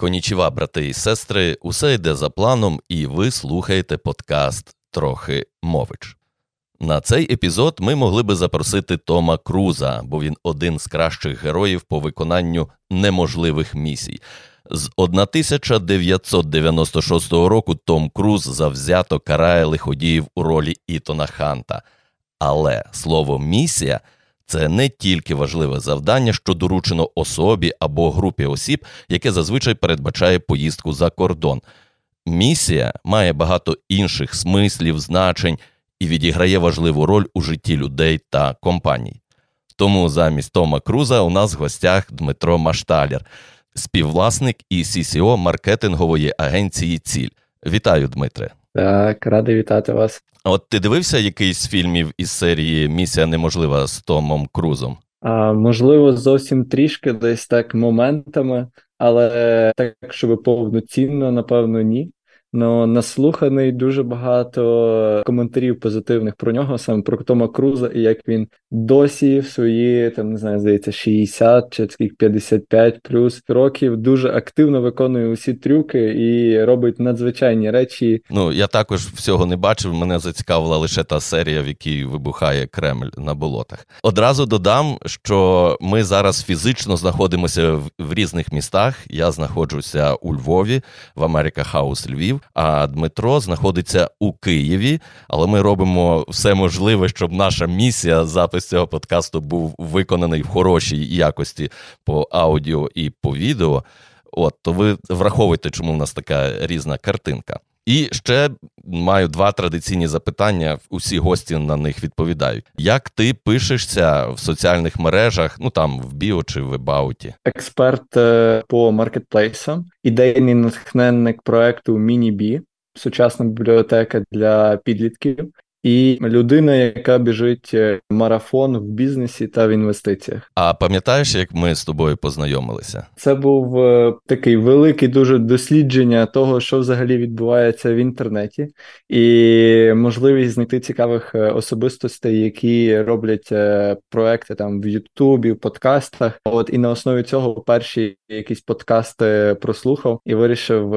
Конічева, брати і сестри, усе йде за планом, і ви слухаєте подкаст Трохи мович. На цей епізод ми могли би запросити Тома Круза, бо він один з кращих героїв по виконанню неможливих місій. З 1996 року Том Круз завзято карає лиходіїв у ролі Ітона Ханта. Але слово місія це не тільки важливе завдання, що доручено особі або групі осіб, яке зазвичай передбачає поїздку за кордон. Місія має багато інших смислів, значень і відіграє важливу роль у житті людей та компаній. Тому замість Тома Круза у нас в гостях Дмитро Машталєр, співвласник і CCO маркетингової агенції Ціль. Вітаю, Дмитре. Так, радий вітати вас. От ти дивився якийсь фільмів із серії Місія неможлива з Томом Крузом? А, Можливо, зовсім трішки десь так моментами, але так, щоб повноцінно, напевно, ні. Ну, наслуханий дуже багато коментарів позитивних про нього, саме про Тома Круза, і як він досі в свої там не знаю, здається, 60 чи скільки 55 плюс років дуже активно виконує усі трюки і робить надзвичайні речі. Ну я також всього не бачив. Мене зацікавила лише та серія, в якій вибухає Кремль на болотах. Одразу додам, що ми зараз фізично знаходимося в, різних містах. Я знаходжуся у Львові, в Америка Хаус Львів а Дмитро знаходиться у Києві. Але ми робимо все можливе, щоб наша місія, запис цього подкасту, був виконаний в хорошій якості по аудіо і по відео. От, то ви враховуйте, чому в нас така різна картинка. І ще маю два традиційні запитання. Усі гості на них відповідають. Як ти пишешся в соціальних мережах, ну там в біо чи в ебауті? Експерт е, по маркетплейсам, ідейний натхненник проекту Міні-Бі, сучасна бібліотека для підлітків і людина, яка біжить е, марафон в бізнесі та в інвестиціях. А пам'ятаєш, як ми з тобою познайомилися? Це був е, такий великий дуже дослідження того, що взагалі відбувається в інтернеті, і можливість знайти цікавих е, особистостей, які роблять проекти там в Ютубі, в подкастах. От і на основі цього перші якісь подкасти прослухав і вирішив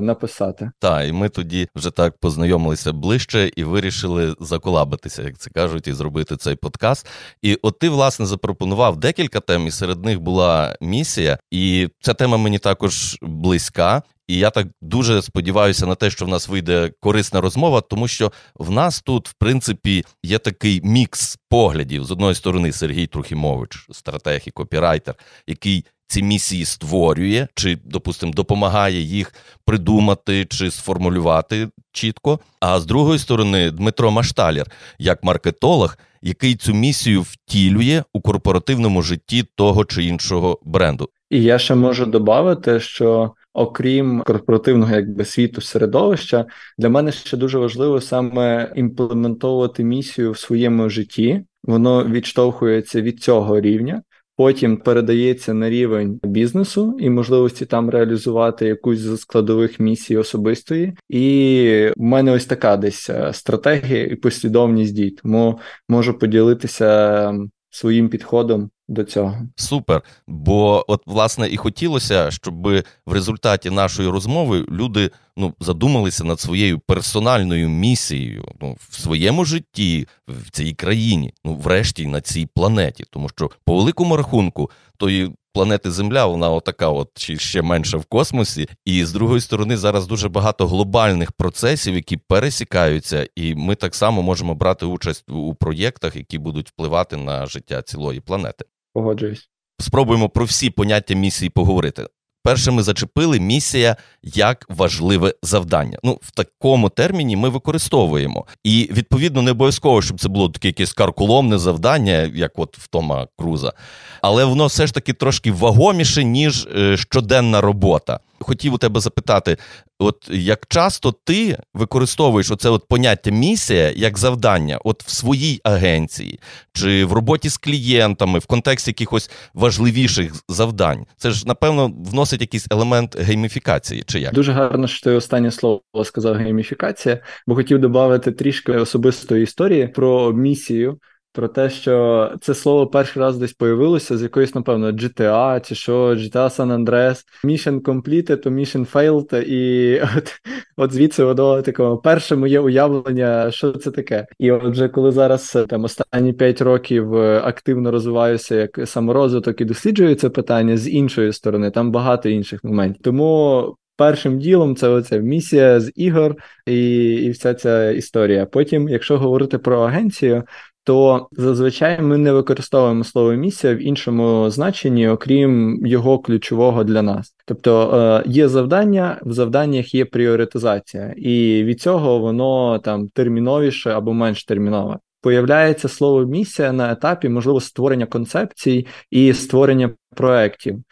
написати. Так, і ми тоді вже так познайомилися ближче і вирішили заколабитися, як це кажуть, і зробити цей подкаст. І от ти, власне, запропонував декілька тем, і серед них була місія, і ця тема мені також близька. І я так дуже сподіваюся на те, що в нас вийде корисна розмова, тому що в нас тут, в принципі, є такий мікс поглядів з одної сторони Сергій Трухімович, стратег і копірайтер, який ці місії створює, чи, допустимо, допомагає їх придумати чи сформулювати чітко. А з другої сторони, Дмитро Машталєр, як маркетолог, який цю місію втілює у корпоративному житті того чи іншого бренду. І я ще можу додати, що окрім корпоративного якби світу середовища, для мене ще дуже важливо саме імплементовувати місію в своєму житті. Воно відштовхується від цього рівня потім передається на рівень бізнесу і можливості там реалізувати якусь з складових місій особистої. І в мене ось така десь е, стратегія і послідовність дій. Тому можу поділитися своїм підходом до цього. Супер. Бо, от, власне, і хотілося, щоб в результаті нашої розмови люди ну, задумалися над своєю персональною місією ну, в своєму житті, в цій країні, ну, врешті на цій планеті. Тому що по великому рахунку тої планети Земля, вона отака, от чи ще менше в космосі. І з другої сторони, зараз дуже багато глобальних процесів, які пересікаються, і ми так само можемо брати участь у проєктах, які будуть впливати на життя цілої планети. Погоджуюсь. Спробуємо про всі поняття місії поговорити. Перше, ми зачепили місія як важливе завдання. Ну, в такому терміні ми використовуємо. І відповідно не обов'язково, щоб це було таке якесь каркуломне завдання, як от в Тома Круза, але воно все ж таки трошки вагоміше, ніж е, щоденна робота. Хотів у тебе запитати: от як часто ти використовуєш оце от поняття місія як завдання, от в своїй агенції, чи в роботі з клієнтами в контексті якихось важливіших завдань? Це ж напевно вносить якийсь елемент гейміфікації, чи як дуже гарно, що ти останнє слово сказав гейміфікація, бо хотів додати трішки особистої історії про місію. Про те, що це слово перший раз десь появилося з якоїсь, напевно, GTA чи що, GTA San Andreas, Mission Completed, Mission Failed, і от, от звідси воно такого перше моє уявлення, що це таке. І отже, коли зараз там останні 5 років е, активно розвиваюся як саморозвиток і досліджую це питання з іншої сторони, там багато інших моментів. Тому першим ділом це оця місія з ігор і і вся ця історія. Потім, якщо говорити про агенцію, то зазвичай ми не використовуємо слово місія в іншому значенні, окрім його ключового для нас. Тобто е, є завдання, в завданнях є пріоритизація, і від цього воно там терміновіше або менш термінове. Появляється слово місія на етапі можливо створення концепцій і створення проєктів.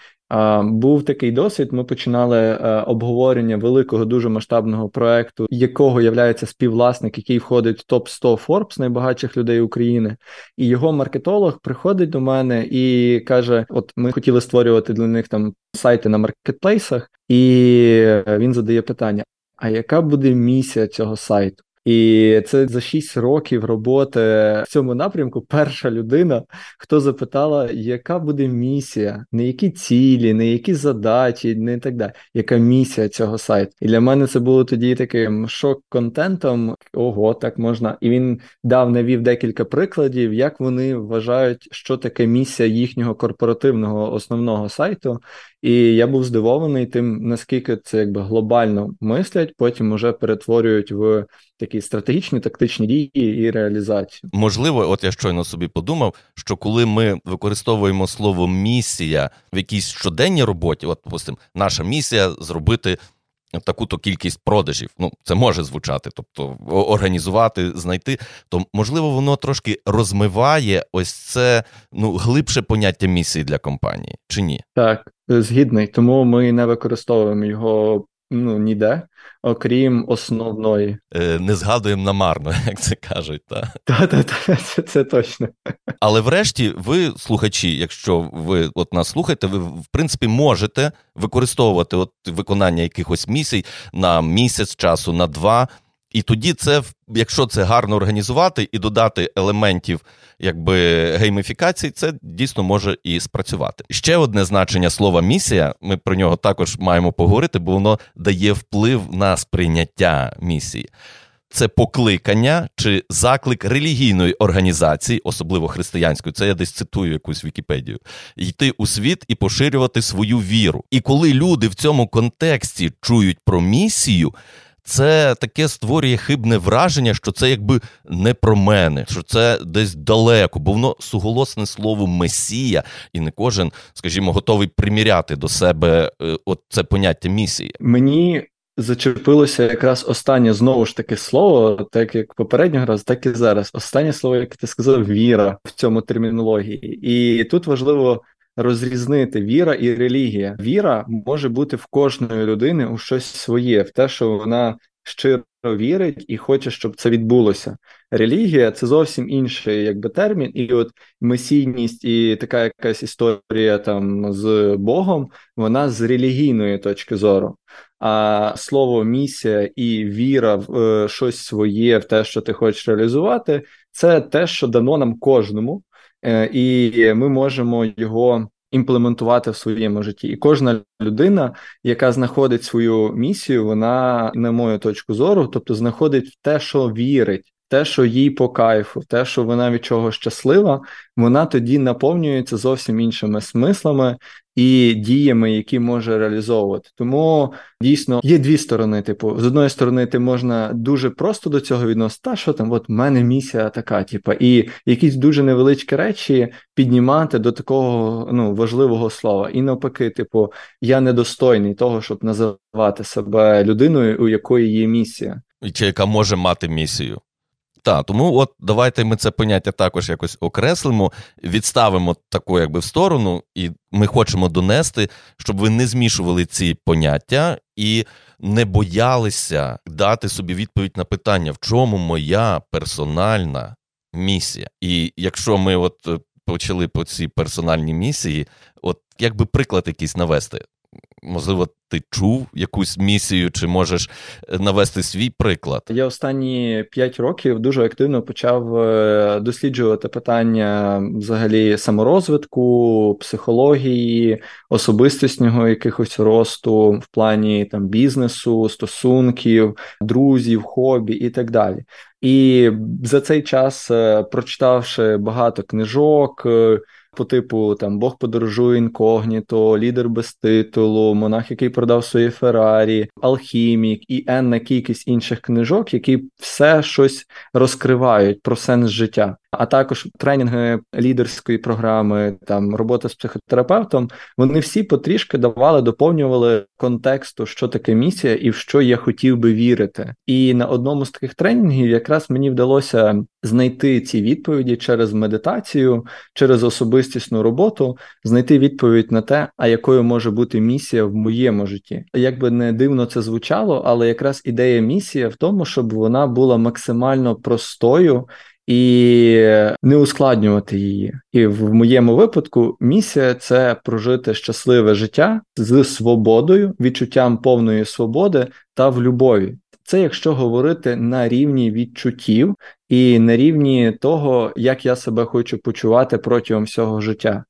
Був такий досвід. Ми починали е, обговорення великого дуже масштабного проекту, якого являється співвласник, який входить в топ 100 Forbes, найбагатших людей України. І його маркетолог приходить до мене і каже: От ми хотіли створювати для них там сайти на маркетплейсах, і він задає питання: а яка буде місія цього сайту? І це за 6 років роботи в цьому напрямку. Перша людина, хто запитала, яка буде місія, не які цілі, не які задачі, не так далі, яка місія цього сайту. І для мене це було тоді таким шок-контентом. Ого, так можна. І він дав навів декілька прикладів, як вони вважають, що таке місія їхнього корпоративного основного сайту. І я був здивований тим, наскільки це якби глобально мислять, потім уже перетворюють в такі стратегічні тактичні дії і реалізацію. Можливо, от я щойно собі подумав, що коли ми використовуємо слово місія в якійсь щоденній роботі, от допустим, наша місія зробити. Таку-то кількість продажів, ну це може звучати, тобто організувати, знайти, то можливо воно трошки розмиває ось це ну глибше поняття місії для компанії, чи ні? Так, згідний, тому ми не використовуємо його ну ніде окрім основної. Е, Не згадуємо намарно, як це кажуть. Так-так, це, це точно. Але врешті, ви, слухачі, якщо ви от нас слухаєте, ви в принципі можете використовувати от виконання якихось місій на місяць часу, на два. І тоді це, якщо це гарно організувати і додати елементів якби гейміфікації, це дійсно може і спрацювати. Ще одне значення слова місія. Ми про нього також маємо поговорити, бо воно дає вплив на сприйняття місії. Це покликання чи заклик релігійної організації, особливо християнської, це я десь цитую якусь Вікіпедію, йти у світ і поширювати свою віру. І коли люди в цьому контексті чують про місію, це таке створює хибне враження, що це якби не про мене, що це десь далеко, бо воно суголосне слово месія, і не кожен, скажімо, готовий приміряти до себе е, от це поняття місії. Мені зачепилося якраз останнє знову ж таки слово, так як попереднього разу, так і зараз. Останнє слово, яке ти сказав, віра в цьому термінології, і тут важливо розрізнити віра і релігія. Віра може бути в кожної людини у щось своє, в те, що вона щиро вірить і хоче, щоб це відбулося. Релігія це зовсім інший якби термін, і от месійність і така якась історія там з Богом, вона з релігійної точки зору. А слово місія і віра в е, щось своє, в те, що ти хочеш реалізувати, це те, що дано нам кожному. Е, і ми можемо його імплементувати в своєму житті. І кожна людина, яка знаходить свою місію, вона, на мою точку зору, тобто знаходить в те, що вірить те, що їй по кайфу, те, що вона від чого щаслива, вона тоді наповнюється зовсім іншими смислами і діями, які може реалізовувати. Тому дійсно є дві сторони. Типу, з одної сторони, ти можна дуже просто до цього відносити, та що там, от в мене місія така, типу, і якісь дуже невеличкі речі піднімати до такого ну важливого слова. І навпаки, типу, я недостойний того, щоб називати себе людиною, у якої є місія. Чи яка може мати місію? Так, тому от давайте ми це поняття також якось окреслимо, відставимо таку якби в сторону, і ми хочемо донести, щоб ви не змішували ці поняття і не боялися дати собі відповідь на питання, в чому моя персональна місія. І якщо ми от е, почали по цій персональній місії, от якби приклад якийсь навести. Можливо, ти чув якусь місію, чи можеш е, навести свій приклад? Я останні п'ять років дуже активно почав е, досліджувати питання взагалі саморозвитку, психології, особистісного якихось росту в плані там бізнесу, стосунків, друзів, хобі і так далі. І за цей час, е, прочитавши багато книжок по типу там Бог подорожує інкогніто, лідер без титулу, монах, який продав свої Феррарі, алхімік і енна кількість інших книжок, які все щось розкривають про сенс життя а також тренінги лідерської програми, там робота з психотерапевтом, вони всі потрішки давали, доповнювали контексту, що таке місія і в що я хотів би вірити. І на одному з таких тренінгів якраз мені вдалося знайти ці відповіді через медитацію, через особистісну роботу, знайти відповідь на те, а якою може бути місія в моєму житті. Як би не дивно це звучало, але якраз ідея місія в тому, щоб вона була максимально простою і не ускладнювати її. І в моєму випадку місія це прожити щасливе життя з свободою, відчуттям повної свободи та в любові. Це якщо говорити на рівні відчуттів і на рівні того, як я себе хочу почувати протягом всього життя.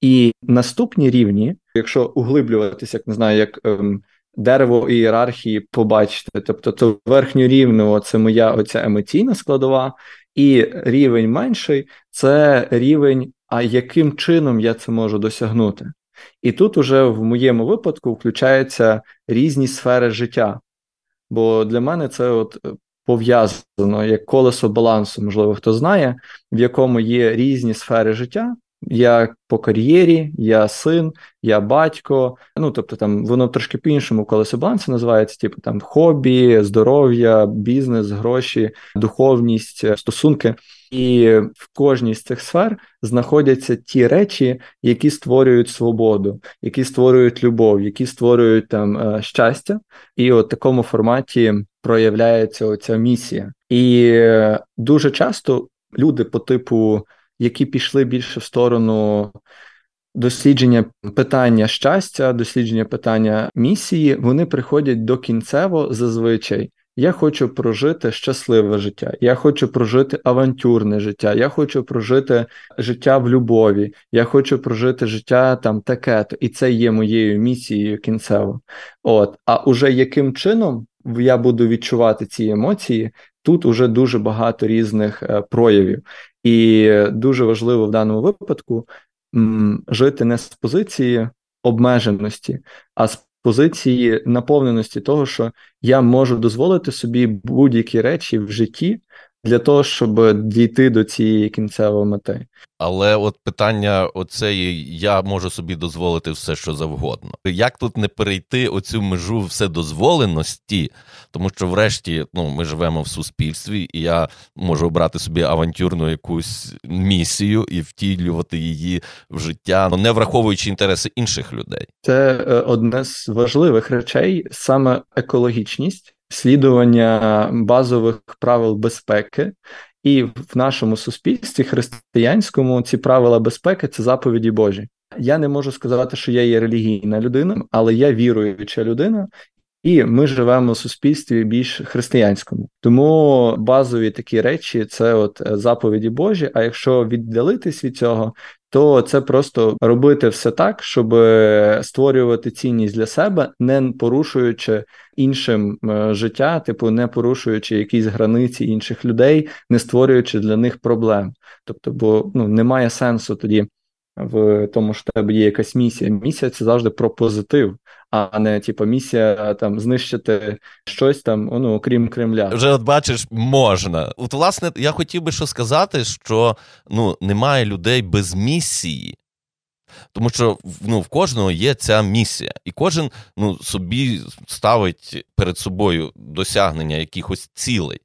І наступні рівні, якщо углиблюватися, як не знаю, як ем, дерево ієрархії побачити, тобто то верхню рівну це моя оця емоційна складова, і рівень менший це рівень, а яким чином я це можу досягнути. І тут уже в моєму випадку включаються різні сфери життя. Бо для мене це от пов'язано як колесо балансу, можливо, хто знає, в якому є різні сфери життя, я по кар'єрі, я син, я батько. Ну тобто, там воно трошки по-іншому колесо балансу називається, типу там хобі, здоров'я, бізнес, гроші, духовність, е, стосунки. І в кожній з цих сфер знаходяться ті речі, які створюють свободу, які створюють любов, які створюють там е, щастя, і от в такому форматі проявляється оця місія. І е, дуже часто люди по типу які пішли більше в сторону дослідження питання щастя, дослідження питання місії, вони приходять до кінцево зазвичай. Я хочу прожити щасливе життя, я хочу прожити авантюрне життя, я хочу прожити життя в любові, я хочу прожити життя там таке-то, і це є моєю місією кінцево. От, а уже яким чином я буду відчувати ці емоції, тут уже дуже багато різних е, проявів. І дуже важливо в даному випадку жити не з позиції обмеженості, а з позиції наповненості того, що я можу дозволити собі будь-які речі в житті для того, щоб дійти до цієї кінцевої мети. Але от питання оцеї я можу собі дозволити все, що завгодно. Як тут не перейти оцю межу вседозволеності? Тому що, врешті, ну ми живемо в суспільстві, і я можу обрати собі авантюрну якусь місію і втілювати її в життя, не враховуючи інтереси інших людей. Це е, одне з важливих речей, саме екологічність слідування базових правил безпеки. І в нашому суспільстві християнському ці правила безпеки це заповіді Божі. Я не можу сказати, що я є релігійна людина, але я віруюча людина, і ми живемо в суспільстві більш християнському. Тому базові такі речі це от заповіді Божі. А якщо віддалитись від цього, то це просто робити все так, щоб створювати цінність для себе, не порушуючи іншим е, життя, типу не порушуючи якісь границі інших людей, не створюючи для них проблем. Тобто, бо ну немає сенсу тоді. В тому, що в тебе є якась місія. Місія це завжди про позитив, а не типу, місія там знищити щось там, ну окрім Кремля. Вже от бачиш, можна. От, власне, я хотів би що сказати, що ну немає людей без місії. Тому що ну, в кожного є ця місія, і кожен ну, собі ставить перед собою досягнення якихось цілей.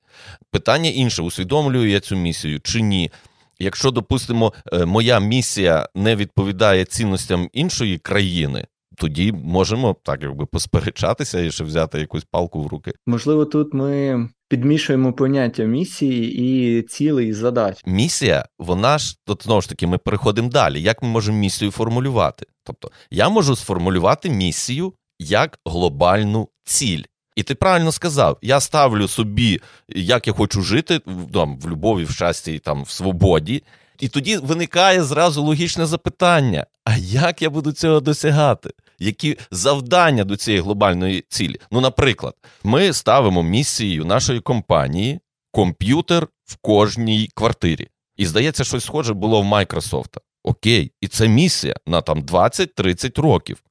Питання інше: усвідомлюю я цю місію чи ні. Якщо, допустимо, е, моя місія не відповідає цінностям іншої країни, тоді можемо так якби посперечатися і ще взяти якусь палку в руки. Можливо, тут ми підмішуємо поняття місії і цілей і задач. Місія, вона ж тут знову ж таки, ми переходимо далі. Як ми можемо місію формулювати? Тобто, я можу сформулювати місію як глобальну ціль. І ти правильно сказав, я ставлю собі, як я хочу жити там, в любові, в щасті, там, в свободі. І тоді виникає зразу логічне запитання: а як я буду цього досягати? Які завдання до цієї глобальної цілі? Ну, наприклад, ми ставимо місією нашої компанії комп'ютер в кожній квартирі. І здається, щось схоже було в Майкрософта. Окей, і це місія на там 20-30 років.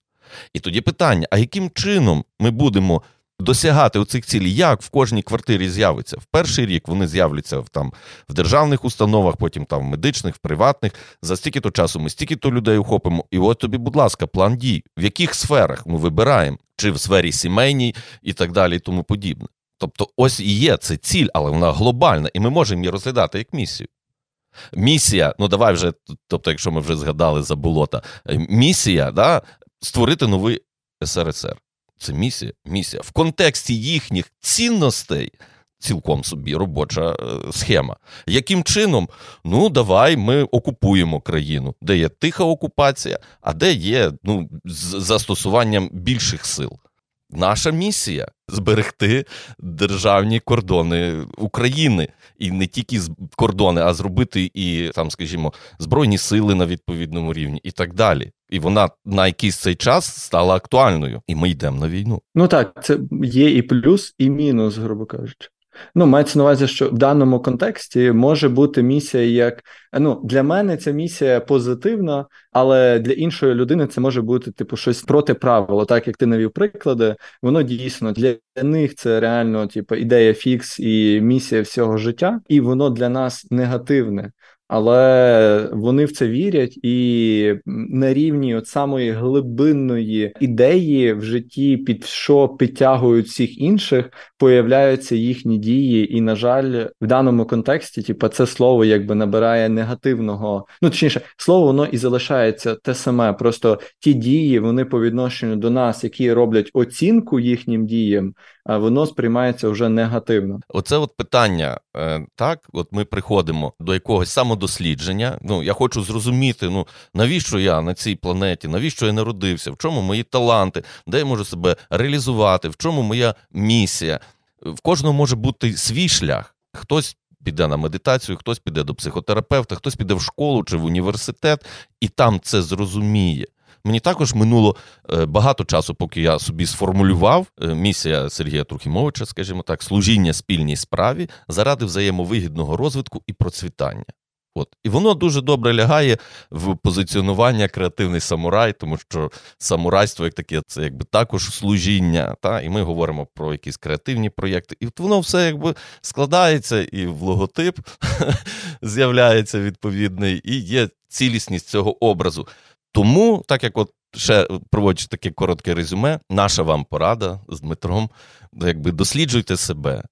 І тоді питання: а яким чином ми будемо досягати оцих цілей, як в кожній квартирі з'явиться? В перший рік вони з'являться в там в державних установах, потім там в медичних, в приватних. За стільки то часу ми стільки то людей ухопимо. І от тобі, будь ласка, план дій, в яких сферах ми вибираємо, чи в сфері сімейній і так далі, і тому подібне. Тобто, ось і є це ціль, але вона глобальна, і ми можемо її розглядати як місію. Місія, ну давай вже, тобто, якщо ми вже згадали за болота, е, місія да, створити новий СРСР. Це місія, місія в контексті їхніх цінностей. Цілком собі робоча е, схема. Яким чином? Ну, давай ми окупуємо країну, де є тиха окупація, а де є ну, з застосуванням більших сил. Наша місія зберегти державні кордони України і не тільки кордони, а зробити і там, скажімо, збройні сили на відповідному рівні, і так далі. І вона на якийсь цей час стала актуальною, і ми йдемо на війну. Ну так, це є і плюс, і мінус, грубо кажучи. Ну, мається на увазі, що в даному контексті може бути місія як ну для мене ця місія позитивна, але для іншої людини це може бути типу щось проти правила. Так як ти навів приклади, воно дійсно для них це реально, типу, ідея фікс і місія всього життя, і воно для нас негативне але вони в це вірять, і на рівні от самої глибинної ідеї в житті, під що підтягують всіх інших, появляються їхні дії. І, на жаль, в даному контексті, типу, це слово якби набирає негативного. Ну точніше, слово воно і залишається те саме. Просто ті дії вони по відношенню до нас, які роблять оцінку їхнім діям воно сприймається вже негативно. Оце от питання. Е, так, от ми приходимо до якогось самодослідження. Ну я хочу зрозуміти, ну навіщо я на цій планеті, навіщо я народився, в чому мої таланти, де я можу себе реалізувати, в чому моя місія. В кожного може бути свій шлях. Хтось піде на медитацію, хтось піде до психотерапевта, хтось піде в школу чи в університет, і там це зрозуміє. Мені також минуло е, багато часу, поки я собі сформулював е, місія Сергія Трухімовича, скажімо так, служіння спільній справі заради взаємовигідного розвитку і процвітання. От. І воно дуже добре лягає в позиціонування креативний самурай, тому що самурайство, як таке, це якби також служіння. Та? І ми говоримо про якісь креативні проєкти. І от воно все якби складається, і в логотип з'являється відповідний, і є цілісність цього образу. Тому, так як от ще проводячи таке коротке резюме, наша вам порада з Дмитром, якби досліджуйте себе,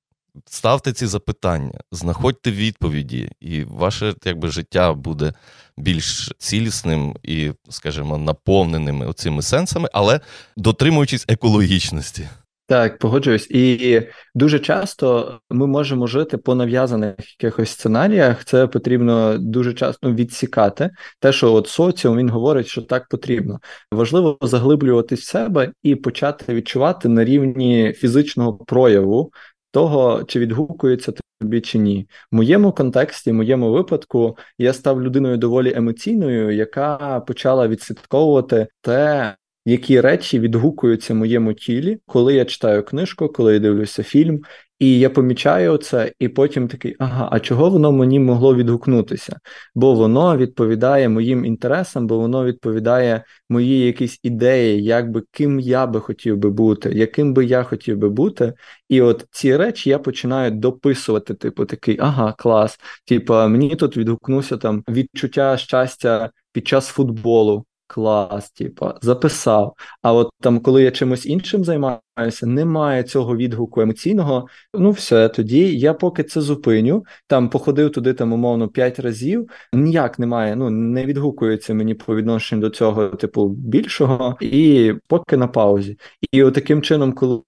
ставте ці запитання, знаходьте відповіді, і ваше якби, життя буде більш цілісним і, скажімо, наповненим оцими сенсами, але дотримуючись екологічності. Так, погоджуюсь, і дуже часто ми можемо жити по нав'язаних якихось сценаріях. Це потрібно дуже часто відсікати. Те, що от соціум він говорить, що так потрібно. Важливо заглиблюватись в себе і почати відчувати на рівні фізичного прояву того, чи відгукується тобі чи ні. В моєму контексті, в моєму випадку, я став людиною доволі емоційною, яка почала відслідковувати те які речі відгукуються моєму тілі, коли я читаю книжку, коли я дивлюся фільм, і я помічаю це, і потім такий, ага, а чого воно мені могло відгукнутися? Бо воно відповідає моїм інтересам, бо воно відповідає моїй якісь ідеї, як би ким я би хотів би бути, яким би я хотів би бути. І от ці речі я починаю дописувати, типу, такий, ага, клас. Типу, мені тут відгукнувся там відчуття щастя під час футболу клас, типа, записав. А от там, коли я чимось іншим займаюся, немає цього відгуку емоційного. Ну, все, тоді я поки це зупиню, там походив туди, там, умовно, п'ять разів. Ніяк немає, ну не відгукується мені по відношенню до цього, типу, більшого, і поки на паузі. І от таким чином, коли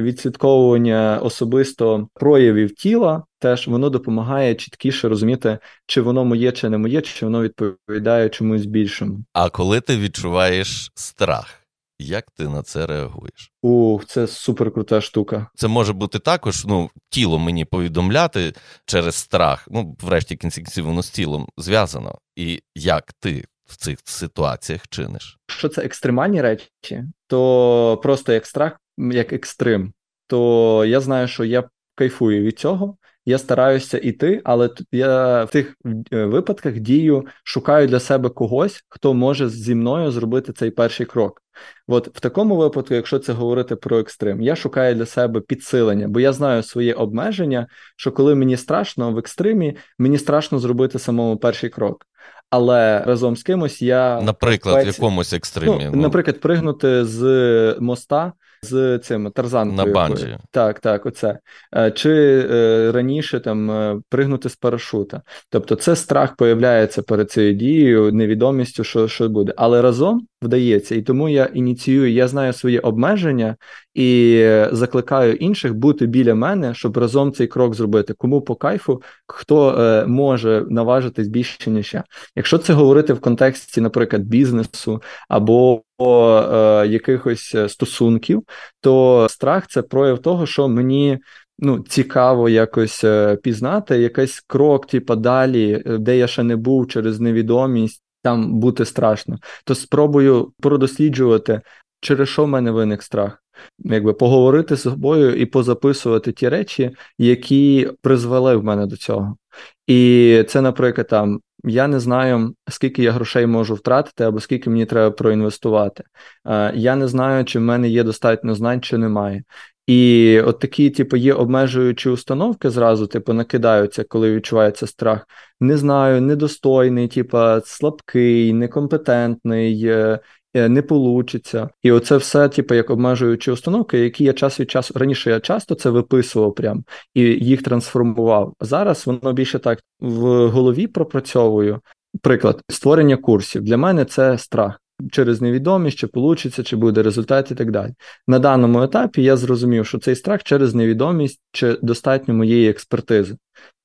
відслідковування особисто проявів тіла, теж воно допомагає чіткіше розуміти, чи воно моє, чи не моє, чи воно відповідає чомусь більшому. А коли ти відчуваєш страх? Як ти на це реагуєш? Ух, це супер крута штука. Це може бути також ну, тіло мені повідомляти через страх. Ну, врешті кінці воно з тілом зв'язано. І як ти в цих ситуаціях чиниш? Що це екстремальні речі, то просто як страх, як екстрим, то я знаю, що я кайфую від цього. Я стараюся іти, але я в тих е, випадках дію, шукаю для себе когось, хто може зі мною зробити цей перший крок. От в такому випадку, якщо це говорити про екстрим, я шукаю для себе підсилення, бо я знаю своє обмеження, що коли мені страшно в екстримі, мені страшно зробити самому перший крок. Але разом з кимось я наприклад, в якомусь екстримі, ну, ну... наприклад, пригнути з моста з цим тарзанкою. На банджі. Так, так, оце. Е, чи е, раніше там е, пригнути з парашута. Тобто, це страх появляється перед цією дією, невідомістю, що що буде. Але разом вдається. І тому я ініціюю, я знаю свої обмеження і закликаю інших бути біля мене, щоб разом цей крок зробити. Кому по кайфу, хто е, може наважитись більше ніж я. Якщо це говорити в контексті, наприклад, бізнесу або е, якихось стосунків, то страх це прояв того, що мені. Ну, цікаво якось е, пізнати якийсь крок, типа далі, е, де я ще не був через невідомість, там бути страшно, то спробую продосліджувати, через що в мене виник страх, якби поговорити з собою і позаписувати ті речі, які призвели в мене до цього. І це, наприклад, там я не знаю, скільки я грошей можу втратити, або скільки мені треба проінвестувати. Я не знаю, чи в мене є достатньо знань, чи немає. І от такі, типу, є обмежуючі установки зразу, типу, накидаються, коли відчувається страх. Не знаю, недостойний, типу, слабкий, некомпетентний, е, е, не получиться. І оце все, типу, як обмежуючі установки, які я час від часу раніше я часто це виписував прям і їх трансформував. Зараз воно більше так в голові пропрацьовую. Приклад створення курсів для мене це страх через невідомість, чи получиться, чи буде результат і так далі. На даному етапі я зрозумів, що цей страх через невідомість чи достатньо моєї експертизи.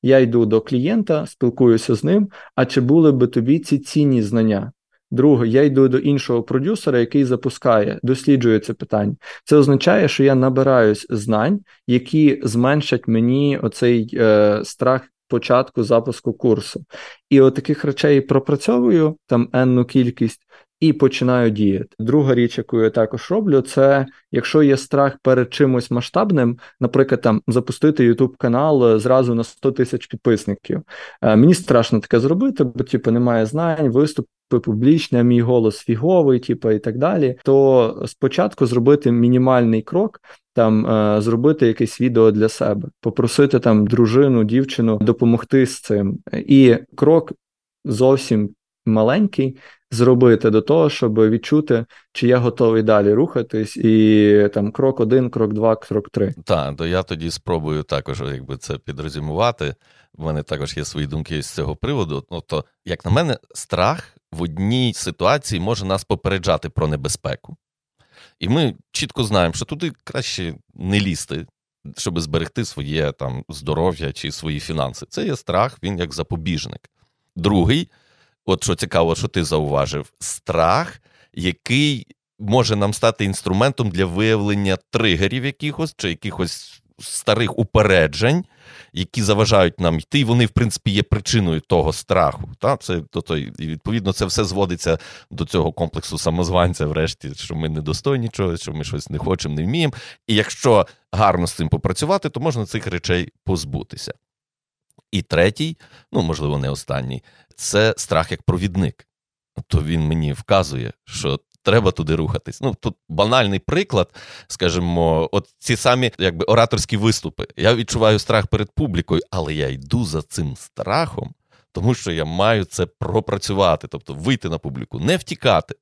Я йду до клієнта, спілкуюся з ним, а чи були би тобі ці цінні знання? Друге, я йду до іншого продюсера, який запускає, досліджує це питання. Це означає, що я набираюсь знань, які зменшать мені оцей е, страх початку запуску курсу. І от таких речей пропрацьовую там енну кількість, і починаю діяти. Друга річ, яку я також роблю, це якщо є страх перед чимось масштабним, наприклад, там запустити YouTube канал е, зразу на 100 тисяч підписників. Е, мені страшно таке зробити, бо типу немає знань, виступи публічні, мій голос фіговий, типу, і так далі. То спочатку зробити мінімальний крок. Там е, зробити якесь відео для себе, попросити там дружину, дівчину допомогти з цим, і крок зовсім маленький зробити до того, щоб відчути, чи я готовий далі рухатись, і там крок один, крок два, крок три. Так, то я тоді спробую також, якби це підрозумувати. У мене також є свої думки з цього приводу. Ну то, як на мене, страх в одній ситуації може нас попереджати про небезпеку. І ми чітко знаємо, що туди краще не лізти, щоб зберегти своє там здоров'я чи свої фінанси. Це є страх, він як запобіжник. Другий от що цікаво, що ти зауважив, страх, який може нам стати інструментом для виявлення тригерів якихось чи якихось старих упереджень, які заважають нам йти, і вони, в принципі, є причиною того страху. Та? Це, то, то, І відповідно це все зводиться до цього комплексу самозванця, врешті, що ми недостойні чогось, що ми щось не хочемо, не вміємо. І якщо гарно з цим попрацювати, то можна цих речей позбутися. І третій, ну можливо, не останній, це страх як провідник. То він мені вказує, що треба туди рухатись. Ну тут банальний приклад, скажімо, от ці самі якби ораторські виступи. Я відчуваю страх перед публікою, але я йду за цим страхом, тому що я маю це пропрацювати, тобто вийти на публіку, не втікати.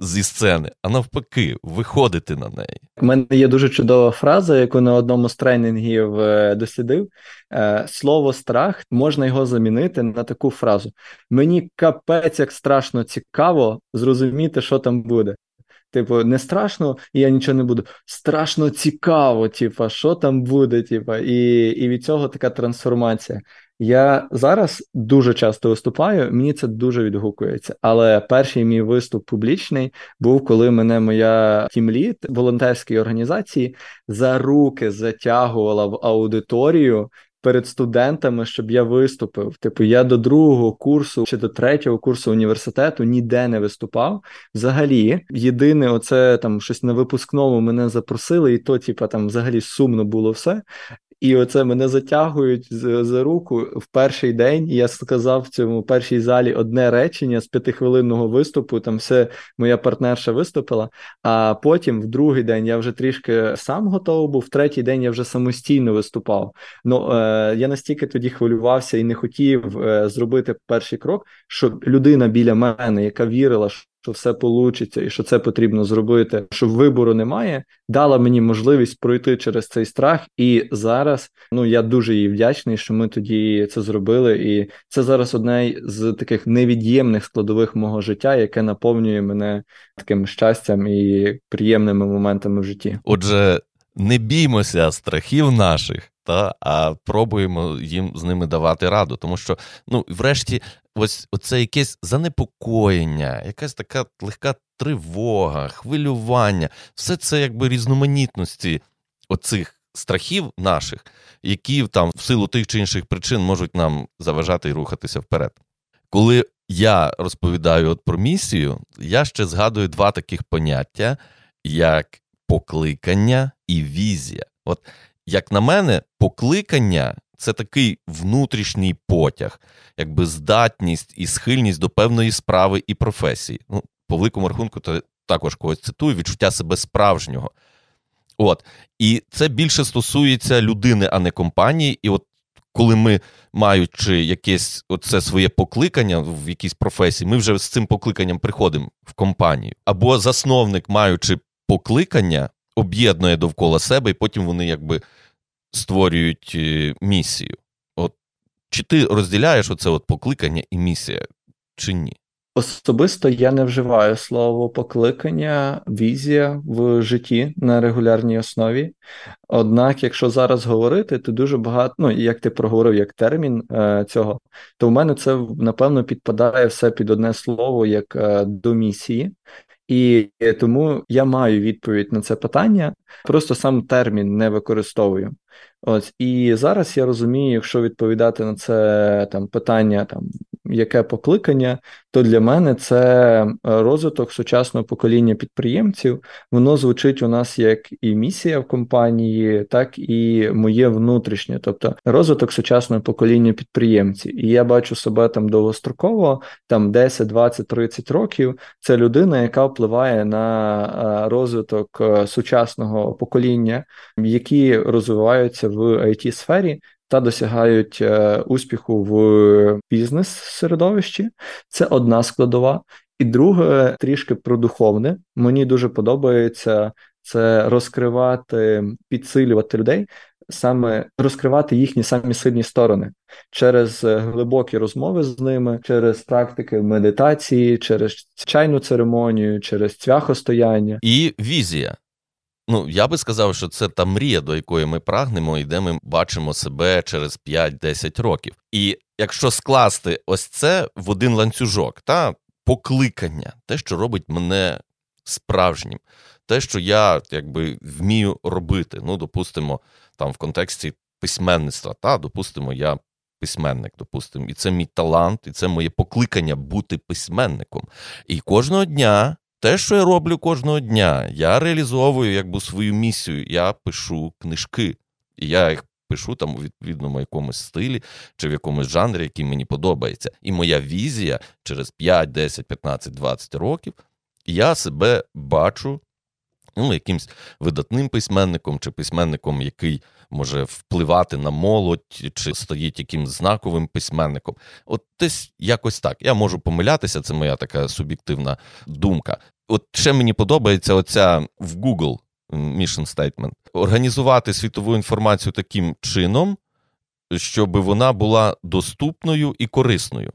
Зі сцени, а навпаки, виходити на неї. У мене є дуже чудова фраза, яку на одному з тренінгів е, дослідив. Е, слово страх можна його замінити на таку фразу: мені капець як страшно цікаво зрозуміти, що там буде. Типу, не страшно, і я нічого не буду. Страшно цікаво, типу, що там буде, типу, і і від цього така трансформація. Я зараз дуже часто виступаю, мені це дуже відгукується. Але перший мій виступ публічний був, коли мене моя тімліт волонтерської організації за руки затягувала в аудиторію перед студентами, щоб я виступив. Типу, я до другого курсу чи до третього курсу університету ніде не виступав. Взагалі, єдине, оце там щось на випускному мене запросили, і то, типу, там взагалі сумно було все. І оце мене затягують за, за руку в перший день. Я сказав в цьому першій залі одне речення з п'ятихвилинного виступу. Там все моя партнерша виступила. А потім, в другий день, я вже трішки сам готовий був. В третій день я вже самостійно виступав. Ну е, я настільки тоді хвилювався і не хотів е, зробити перший крок, щоб людина біля мене, яка вірила, що все получиться і що це потрібно зробити, що вибору немає, дала мені можливість пройти через цей страх. І зараз ну я дуже їй вдячний, що ми тоді це зробили. І це зараз одне з таких невід'ємних складових мого життя, яке наповнює мене таким щастям і приємними моментами в житті. Отже, не біймося страхів наших. Та а пробуємо їм з ними давати раду, тому що ну, врешті, ось оце якесь занепокоєння, якась така легка тривога, хвилювання, все це якби різноманітності оцих страхів наших, які там в силу тих чи інших причин можуть нам заважати і рухатися вперед. Коли я розповідаю от про місію, я ще згадую два таких поняття, як покликання і візія. От як на мене, покликання це такий внутрішній потяг, якби здатність і схильність до певної справи і професії. Ну, По великому рахунку, то також когось цитую, відчуття себе справжнього. От. І це більше стосується людини, а не компанії. І от коли ми, маючи якесь оце своє покликання в якійсь професії, ми вже з цим покликанням приходимо в компанію. Або засновник, маючи покликання, об'єднує довкола себе, і потім вони якби створюють е, місію. От Чи ти розділяєш оце от покликання і місія, чи ні? Особисто я не вживаю слово покликання, візія в житті на регулярній основі. Однак, якщо зараз говорити, то дуже багато, ну як ти проговорив як термін е, цього, то в мене це напевно підпадає все під одне слово як е, до місії. І тому я маю відповідь на це питання, просто сам термін не використовую. Ось і зараз я розумію, якщо відповідати на це там питання, там яке покликання, то для мене це е, розвиток сучасного покоління підприємців. Воно звучить у нас як і місія в компанії, так і моє внутрішнє, тобто розвиток сучасного покоління підприємців. І я бачу себе там довгостроково, там 10, 20, 30 років. Це людина, яка впливає на е, розвиток е, сучасного покоління, які розвиваються в it сфері та досягають е, успіху в бізнес-середовищі. Це одна складова. І друге, трішки про духовне. Мені дуже подобається це розкривати, підсилювати людей, саме розкривати їхні самі сильні сторони через глибокі розмови з ними, через практики медитації, через чайну церемонію, через цвяхостояння і візія. Ну, я би сказав, що це та мрія, до якої ми прагнемо, і де ми бачимо себе через 5-10 років. І якщо скласти ось це в один ланцюжок, та покликання, те, що робить мене справжнім, те, що я якби вмію робити. Ну, допустимо, там в контексті письменництва, та допустимо, я письменник, допустимо, і це мій талант, і це моє покликання бути письменником. І кожного дня те, що я роблю кожного дня, я реалізовую якби свою місію. Я пишу книжки, і я їх пишу там у відповідному якомусь стилі чи в якомусь жанрі, який мені подобається. І моя візія через 5, 10, 15, 20 років я себе бачу ну, якимсь видатним письменником чи письменником, який може впливати на молодь, чи стоїть якимсь знаковим письменником. От десь якось так. Я можу помилятися, це моя така суб'єктивна думка. От ще мені подобається оця в Google mission statement, організувати світову інформацію таким чином, щоб вона була доступною і корисною.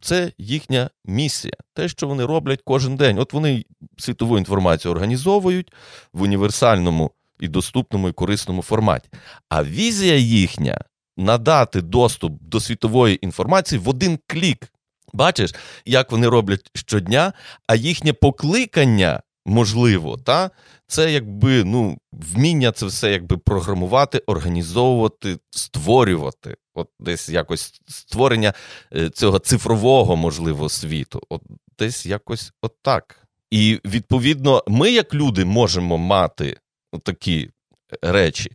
Це їхня місія, те, що вони роблять кожен день. От вони світову інформацію організовують в універсальному і доступному і корисному форматі. А візія їхня надати доступ до світової інформації в один клік. Бачиш, як вони роблять щодня, а їхнє покликання можливо, та це якби ну, вміння це все якби програмувати, організовувати, створювати. От десь якось створення е, цього цифрового можливо світу. От десь якось отак. І відповідно, ми, як люди, можемо мати такі речі.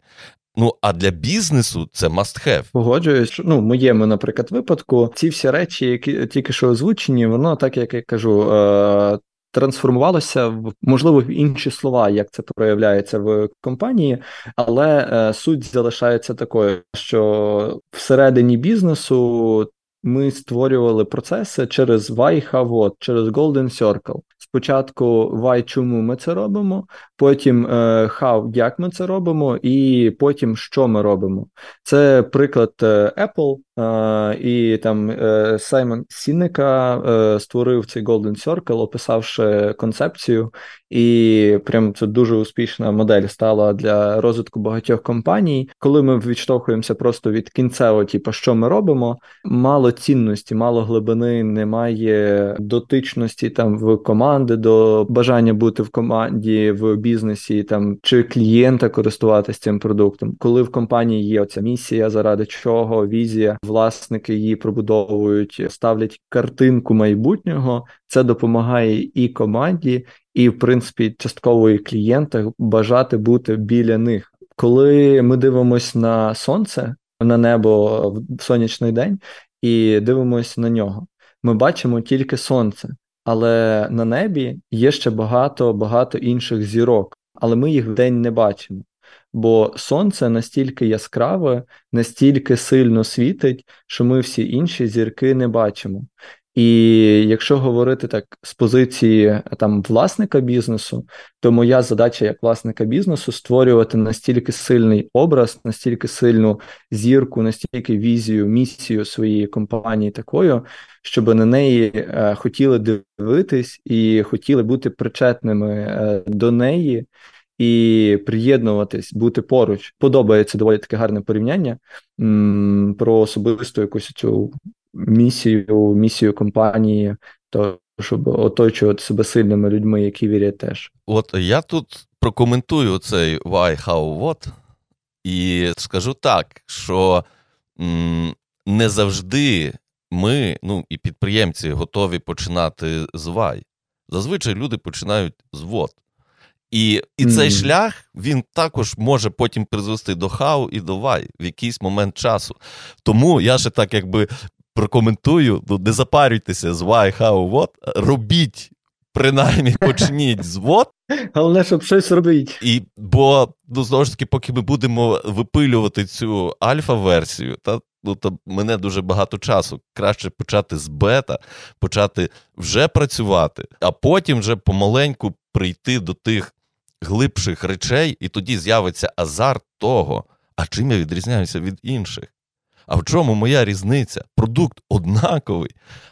Ну, а для бізнесу це must have. Погоджуюсь, ну, в моєму, наприклад, випадку, ці всі речі, які тільки що озвучені, воно так як я кажу, е, трансформувалося в можливо в інші слова, як це проявляється в компанії, але е, суть залишається такою, що всередині бізнесу ми створювали процеси через why, how, what, через Golden Circle. Спочатку why, чому ми це робимо, потім е, how, як ми це робимо, і потім що ми робимо. Це приклад е, Apple, е, і там Саймон Сінника створив цей Golden Circle, описавши концепцію, і прям це дуже успішна модель стала для розвитку багатьох компаній. Коли ми відштовхуємося просто від кінцевого, типу, що ми робимо, мало цінності, мало глибини, немає дотичності там в команди до бажання бути в команді в бізнесі, там чи клієнта користуватися цим продуктом, коли в компанії є оця місія, заради чого візія, власники її пробудовують, ставлять картинку майбутнього. Це допомагає і команді, і в принципі частково і клієнта бажати бути біля них. Коли ми дивимося на сонце, на небо в сонячний день і дивимося на нього, ми бачимо тільки сонце. Але на небі є ще багато багато інших зірок, але ми їх в день не бачимо. Бо сонце настільки яскраве, настільки сильно світить, що ми всі інші зірки не бачимо. І якщо говорити так з позиції там власника бізнесу, то моя задача як власника бізнесу створювати настільки сильний образ, настільки сильну зірку, настільки візію, місію своєї компанії такою, щоб на неї е, хотіли дивитись і хотіли бути причетними е, до неї. І приєднуватись, бути поруч подобається доволі таке гарне порівняння м, про особисту якусь цю місію, місію компанії, то щоб оточувати себе сильними людьми, які вірять теж. От я тут прокоментую цей why, how, what, і скажу так, що м, не завжди ми, ну і підприємці, готові починати з why. Зазвичай люди починають з what. І і mm. цей шлях він також може потім призвести до хау і до вай в якийсь момент часу. Тому я ще так якби прокоментую, ну не запарюйтеся з why, how, what, робіть, принаймні почніть з what. Головне, щоб щось робить. І, Бо, ну, знову ж таки, поки ми будемо випилювати цю альфа-версію, та ну, то мене дуже багато часу. Краще почати з бета, почати вже працювати, а потім вже помаленьку прийти до тих глибших речей, і тоді з'явиться азарт того, а чим я відрізняюся від інших. А в чому моя різниця? Продукт однаковий,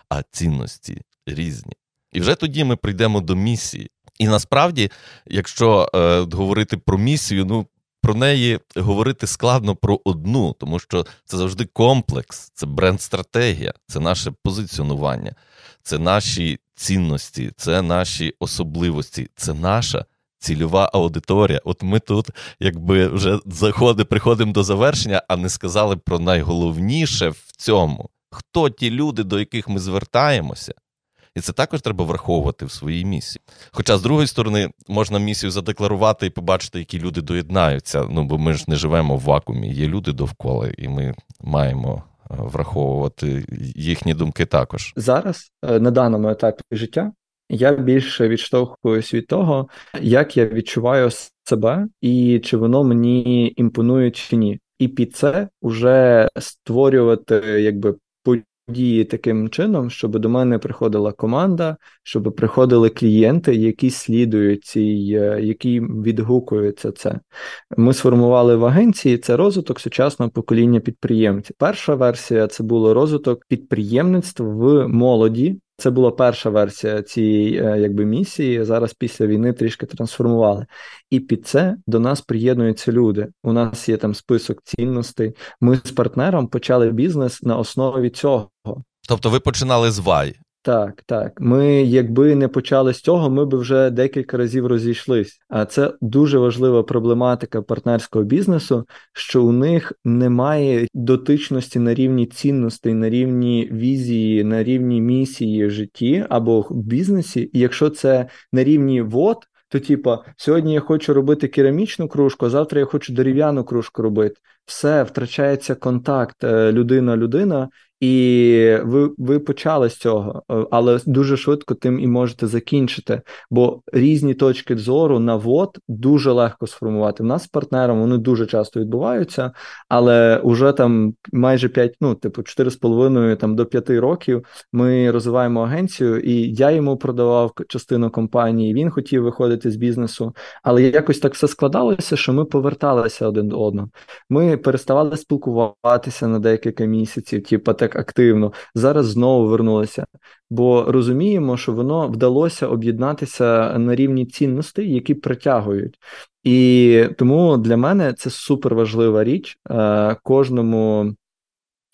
а цінності різні. І вже тоді ми прийдемо до місії. І насправді, якщо е, говорити про місію, ну про неї говорити складно про одну, тому що це завжди комплекс, це бренд-стратегія, це наше позиціонування, це наші цінності, це наші особливості, це наша цільова аудиторія. От ми тут, якби вже заходи, приходимо до завершення, а не сказали про найголовніше в цьому, хто ті люди, до яких ми звертаємося. І це також треба враховувати в своїй місії. Хоча, з другої сторони, можна місію задекларувати і побачити, які люди доєднаються. Ну бо ми ж не живемо в вакуумі, є люди довкола, і ми маємо е, враховувати їхні думки також. Зараз е, на даному етапі життя я більше відштовхуюсь від того, як я відчуваю себе і чи воно мені імпонує чи ні. І під це вже створювати якби взаємодії таким чином, щоб до мене приходила команда, щоб приходили клієнти, які слідують цій, е, які відгукуються це. Ми сформували в агенції це розвиток сучасного покоління підприємців. Перша версія це було розвиток підприємництва в молоді. Це була перша версія цієї е, якби місії. Зараз після війни трішки трансформували. І під це до нас приєднуються люди. У нас є там список цінностей. Ми з партнером почали бізнес на основі цього. Тобто, ви починали з Вай. Так, так. Ми, якби не почали з цього, ми б вже декілька разів розійшлись. А це дуже важлива проблематика партнерського бізнесу, що у них немає дотичності на рівні цінностей, на рівні візії, на рівні місії в житті або в бізнесі. І якщо це на рівні вот. То, типа, сьогодні я хочу робити керамічну кружку, а завтра я хочу дерев'яну кружку робити. Все втрачається контакт е, людина-людина, і ви ви почали з цього, е, але дуже швидко тим і можете закінчити. Бо різні точки зору на вод дуже легко сформувати. В нас з партнером вони дуже часто відбуваються, але уже там майже 5, ну типу 4,5 там до 5 років ми розвиваємо агенцію, і я йому продавав частину компанії. Він хотів виходити з бізнесу, але якось так все складалося, що ми поверталися один до одного. Ми переставали спілкуватися на декілька місяців, типу, так активно. Зараз знову вернулися, бо розуміємо, що воно вдалося об'єднатися на рівні цінностей, які притягують. І тому для мене це супер важлива річ е, кожному.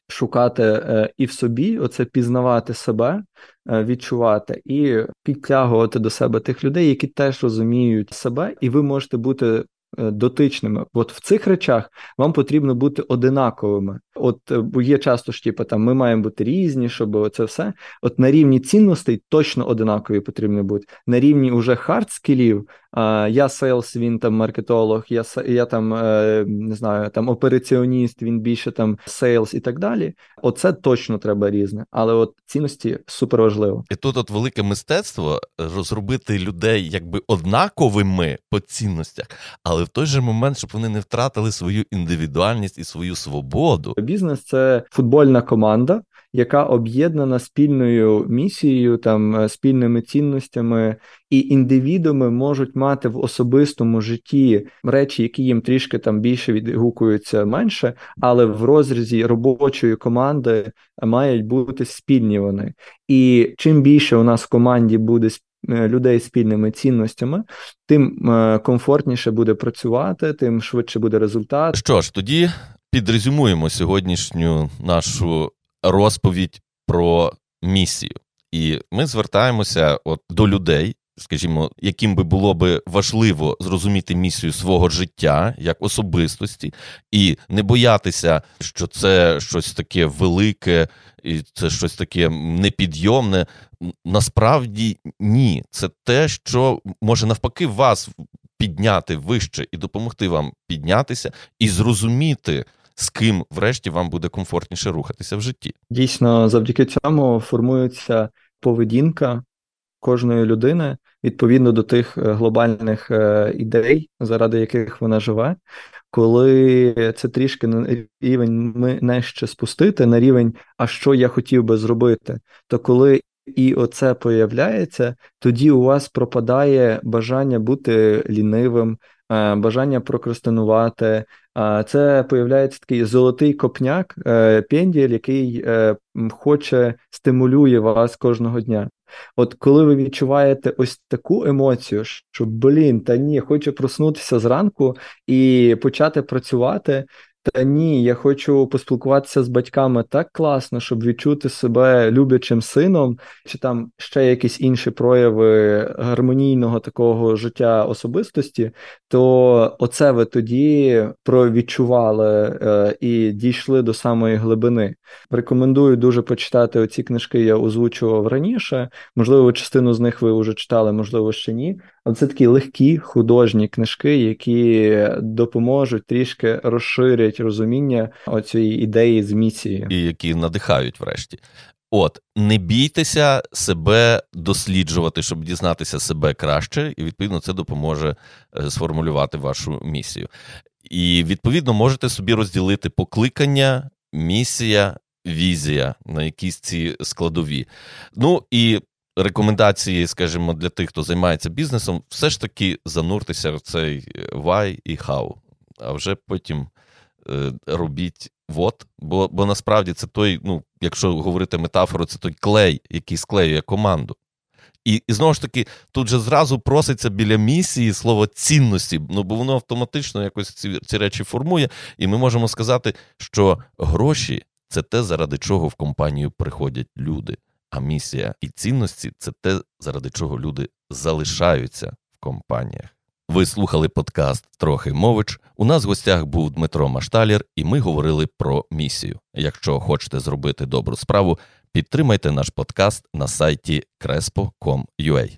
Шукати е, і в собі, оце пізнавати себе, е, відчувати і підтягувати до себе тих людей, які теж розуміють себе, і ви можете бути дотичними. От в цих речах вам потрібно бути одинаковими. От е, бо є часто ж типу, там ми маємо бути різні, щоб це все. От на рівні цінностей точно одинакові потрібно бути. На рівні уже hard skill ів я sales, він там маркетолог, я я там е, не знаю, там операціоніст, він більше там sales і так далі. Оце точно треба різне, але от цінності супер важливо. І тут от велике мистецтво розробити людей якби однаковими по цінностях, але в той же момент, щоб вони не втратили свою індивідуальність і свою свободу. Бізнес це футбольна команда яка об'єднана спільною місією, там е, спільними цінностями, і індивідуми можуть мати в особистому житті речі, які їм трішки там більше відгукуються менше, але в розрізі робочої команди мають бути спільні вони. І чим більше у нас в команді буде е, людей спільними цінностями, тим е, комфортніше буде працювати, тим швидше буде результат. Що ж, тоді підрезюмуємо сьогоднішню нашу розповідь про місію. І ми звертаємося от до людей, скажімо, яким би було би важливо зрозуміти місію свого життя як особистості, і не боятися, що це щось таке велике, і це щось таке непідйомне. Насправді ні, це те, що може навпаки вас підняти вище і допомогти вам піднятися і зрозуміти з ким, врешті, вам буде комфортніше рухатися в житті. Дійсно, завдяки цьому формується поведінка кожної людини відповідно до тих е, глобальних е, ідей, заради яких вона живе. Коли це трішки на рівень ми нижче спустити на рівень, а що я хотів би зробити, то коли і оце появляється, тоді у вас пропадає бажання бути лінивим, Е, бажання прокрастинувати. Це появляється такий золотий копняк, е, пенділь, який е, хоче стимулює вас кожного дня. От коли ви відчуваєте ось таку емоцію, що блін, та ні, хочу проснутися зранку і почати працювати, та ні, я хочу поспілкуватися з батьками так класно, щоб відчути себе люблячим сином, чи там ще якісь інші прояви гармонійного такого життя особистості, то оце ви тоді провідчували е, і дійшли до самої глибини. Рекомендую дуже почитати оці книжки, я озвучував раніше. Можливо, частину з них ви вже читали, можливо, ще ні. Але це такі легкі художні книжки, які допоможуть трішки розширять розуміння оцієї ідеї з місією. і які надихають врешті. От, не бійтеся себе досліджувати, щоб дізнатися себе краще, і відповідно це допоможе е, сформулювати вашу місію. І відповідно можете собі розділити покликання, місія візія, на якісь ці складові. Ну і рекомендації, скажімо, для тих, хто займається бізнесом, все ж таки зануртися в цей why і how, а вже потім е, робіть вот. Бо бо насправді це той, ну, якщо говорити метафору, це той клей, який склеює команду. І і знову ж таки, тут же зразу проситься біля місії слово цінності, ну бо воно автоматично якось ці, ці речі формує, і ми можемо сказати, що гроші це те, заради чого в компанію приходять люди. А місія і цінності це те, заради чого люди залишаються в компаніях. Ви слухали подкаст Трохи мович. У нас в гостях був Дмитро Машталєр, і ми говорили про місію. Якщо хочете зробити добру справу, підтримайте наш подкаст на сайті crespo.com.ua.